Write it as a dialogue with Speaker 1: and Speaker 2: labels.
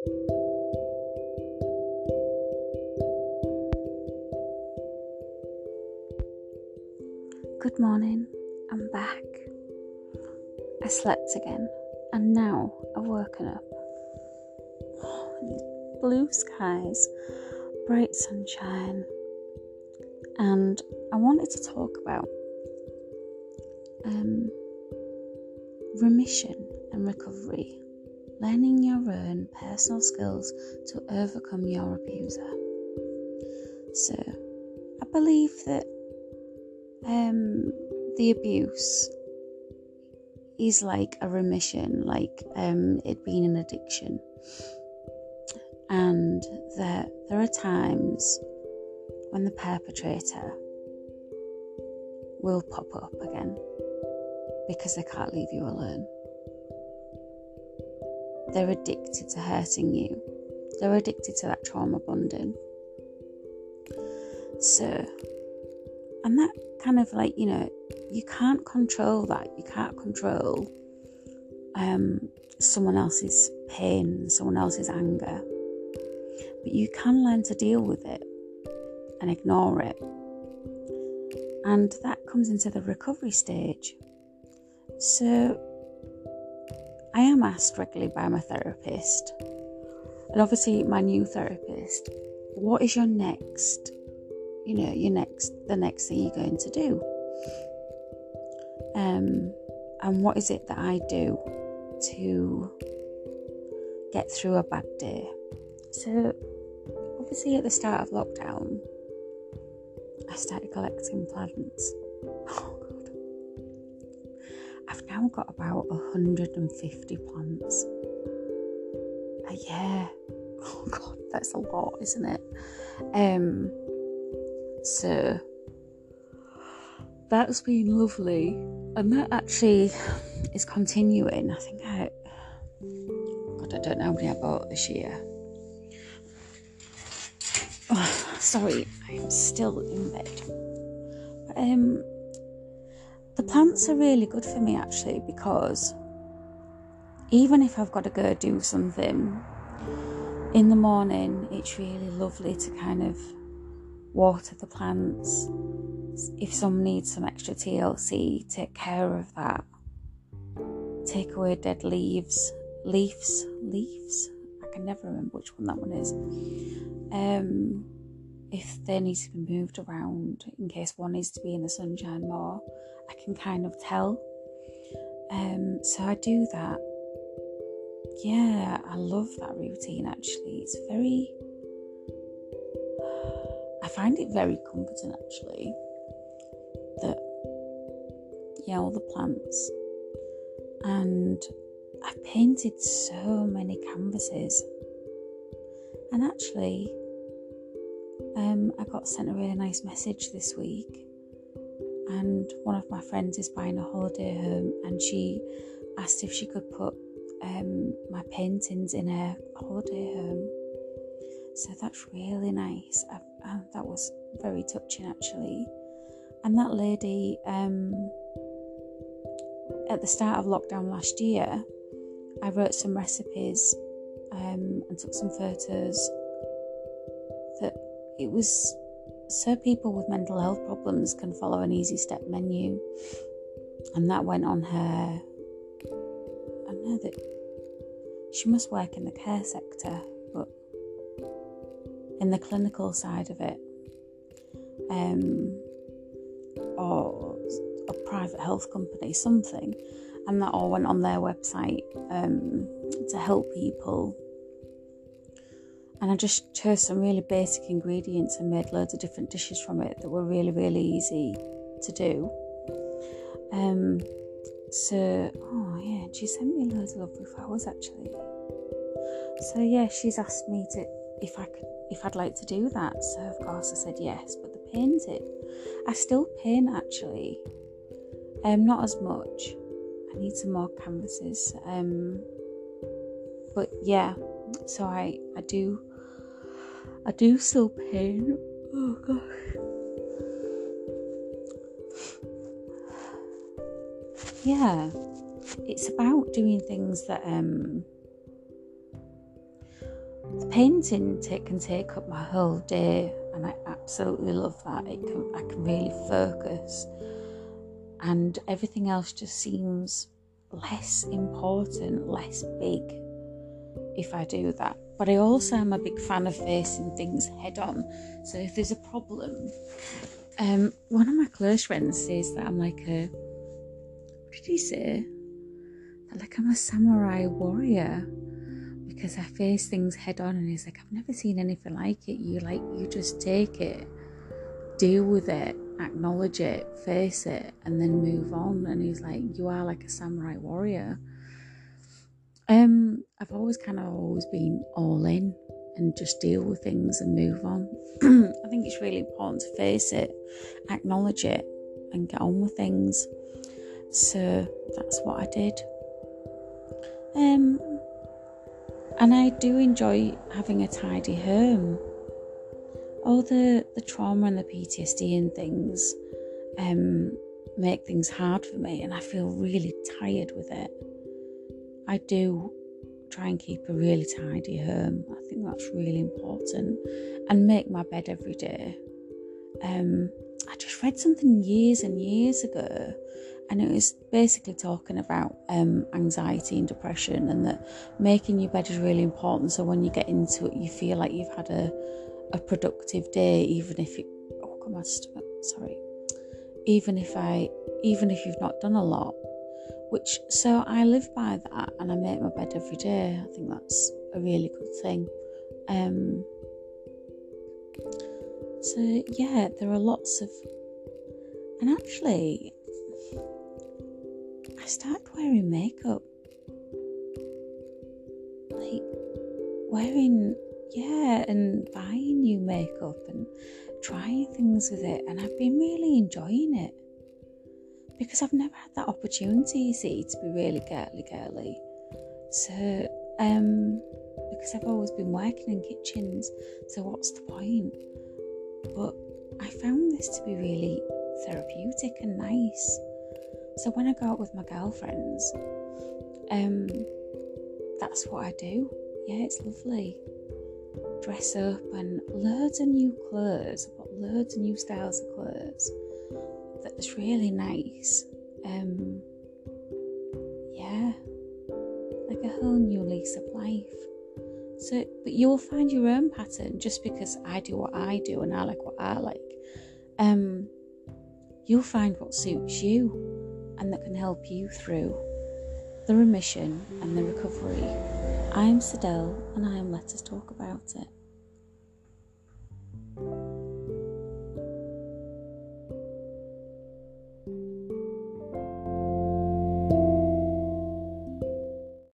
Speaker 1: Good morning, I'm back. I slept again, and now I've woken up. Blue skies, bright sunshine, and I wanted to talk about um, remission and recovery, learning your own personal skills to overcome your abuser. So, I believe that um, the abuse is like a remission, like um, it being an addiction, and that there are times when the perpetrator will pop up again because they can't leave you alone. They're addicted to hurting you. They're addicted to that trauma bonding. So, and that kind of like, you know, you can't control that. You can't control um, someone else's pain, someone else's anger. But you can learn to deal with it and ignore it. And that comes into the recovery stage. So, I am asked regularly by my therapist, and obviously my new therapist, what is your next, you know, your next, the next thing you're going to do? Um, and what is it that I do to get through a bad day? So, obviously, at the start of lockdown, I started collecting plants. I've now got about 150 plants. Uh, yeah. Oh god, that's a lot, isn't it? Um so that's been lovely. And that actually is continuing. I think I God, I don't know how many I bought this year. Oh, sorry, I'm still in bed. Um, the plants are really good for me actually because even if I've got to go do something in the morning, it's really lovely to kind of water the plants. If someone needs some extra TLC, take care of that. Take away dead leaves, leaves, leaves. I can never remember which one that one is. Um, if they need to be moved around in case one needs to be in the sunshine more, I can kind of tell. Um, so I do that. Yeah, I love that routine actually. It's very, I find it very comforting actually that, yeah, all the plants. And I've painted so many canvases. And actually, um, I got sent a really nice message this week, and one of my friends is buying a holiday home, and she asked if she could put um, my paintings in her holiday home. So that's really nice. I, I, that was very touching actually. And that lady, um, at the start of lockdown last year, I wrote some recipes um, and took some photos it was so people with mental health problems can follow an easy step menu. And that went on her. I know that she must work in the care sector, but in the clinical side of it, um, or a private health company, something, and that all went on their website um, to help people and I just chose some really basic ingredients and made loads of different dishes from it that were really, really easy to do. Um, so, oh yeah, she sent me loads of lovely flowers actually. So yeah, she's asked me to if I could if I'd like to do that. So of course I said yes. But the painting, I still paint actually. Um, not as much. I need some more canvases. Um, but yeah, so I I do I do still pain. Oh gosh. Yeah, it's about doing things that um the painting can take up my whole day, and I absolutely love that. It can, I can really focus, and everything else just seems less important, less big if I do that. But I also am a big fan of facing things head on. So if there's a problem, um, one of my close friends says that I'm like a, what did he say? That Like I'm a samurai warrior because I face things head on, and he's like, I've never seen anything like it. You like, you just take it, deal with it, acknowledge it, face it, and then move on. And he's like, You are like a samurai warrior. Um, I've always kind of always been all in and just deal with things and move on. I think it's really important to face it, acknowledge it, and get on with things. So that's what I did. Um, and I do enjoy having a tidy home. All the, the trauma and the PTSD and things um, make things hard for me, and I feel really tired with it. I do try and keep a really tidy home. I think that's really important, and make my bed every day. Um, I just read something years and years ago, and it was basically talking about um, anxiety and depression, and that making your bed is really important. So when you get into it, you feel like you've had a a productive day, even if it. Oh, come on, sorry. Even if I, even if you've not done a lot, which so I live by that and I make my bed every day. I think that's a really good thing. Um, so yeah, there are lots of, and actually, I started wearing makeup, like wearing yeah, and buying new makeup and trying things with it, and I've been really enjoying it because I've never had that opportunity, you see, to be really girly girly. So, um, because I've always been working in kitchens, so what's the point? But I found this to be really therapeutic and nice. So when I go out with my girlfriends, um, that's what I do. Yeah, it's lovely. Dress up and loads of new clothes. I've got loads of new styles of clothes that's really nice. Um, yeah, like a whole new lease of life. So, but you'll find your own pattern just because I do what I do and I like what I like. Um, you'll find what suits you and that can help you through the remission and the recovery. I'm Sidel and I am Let Us Talk About It.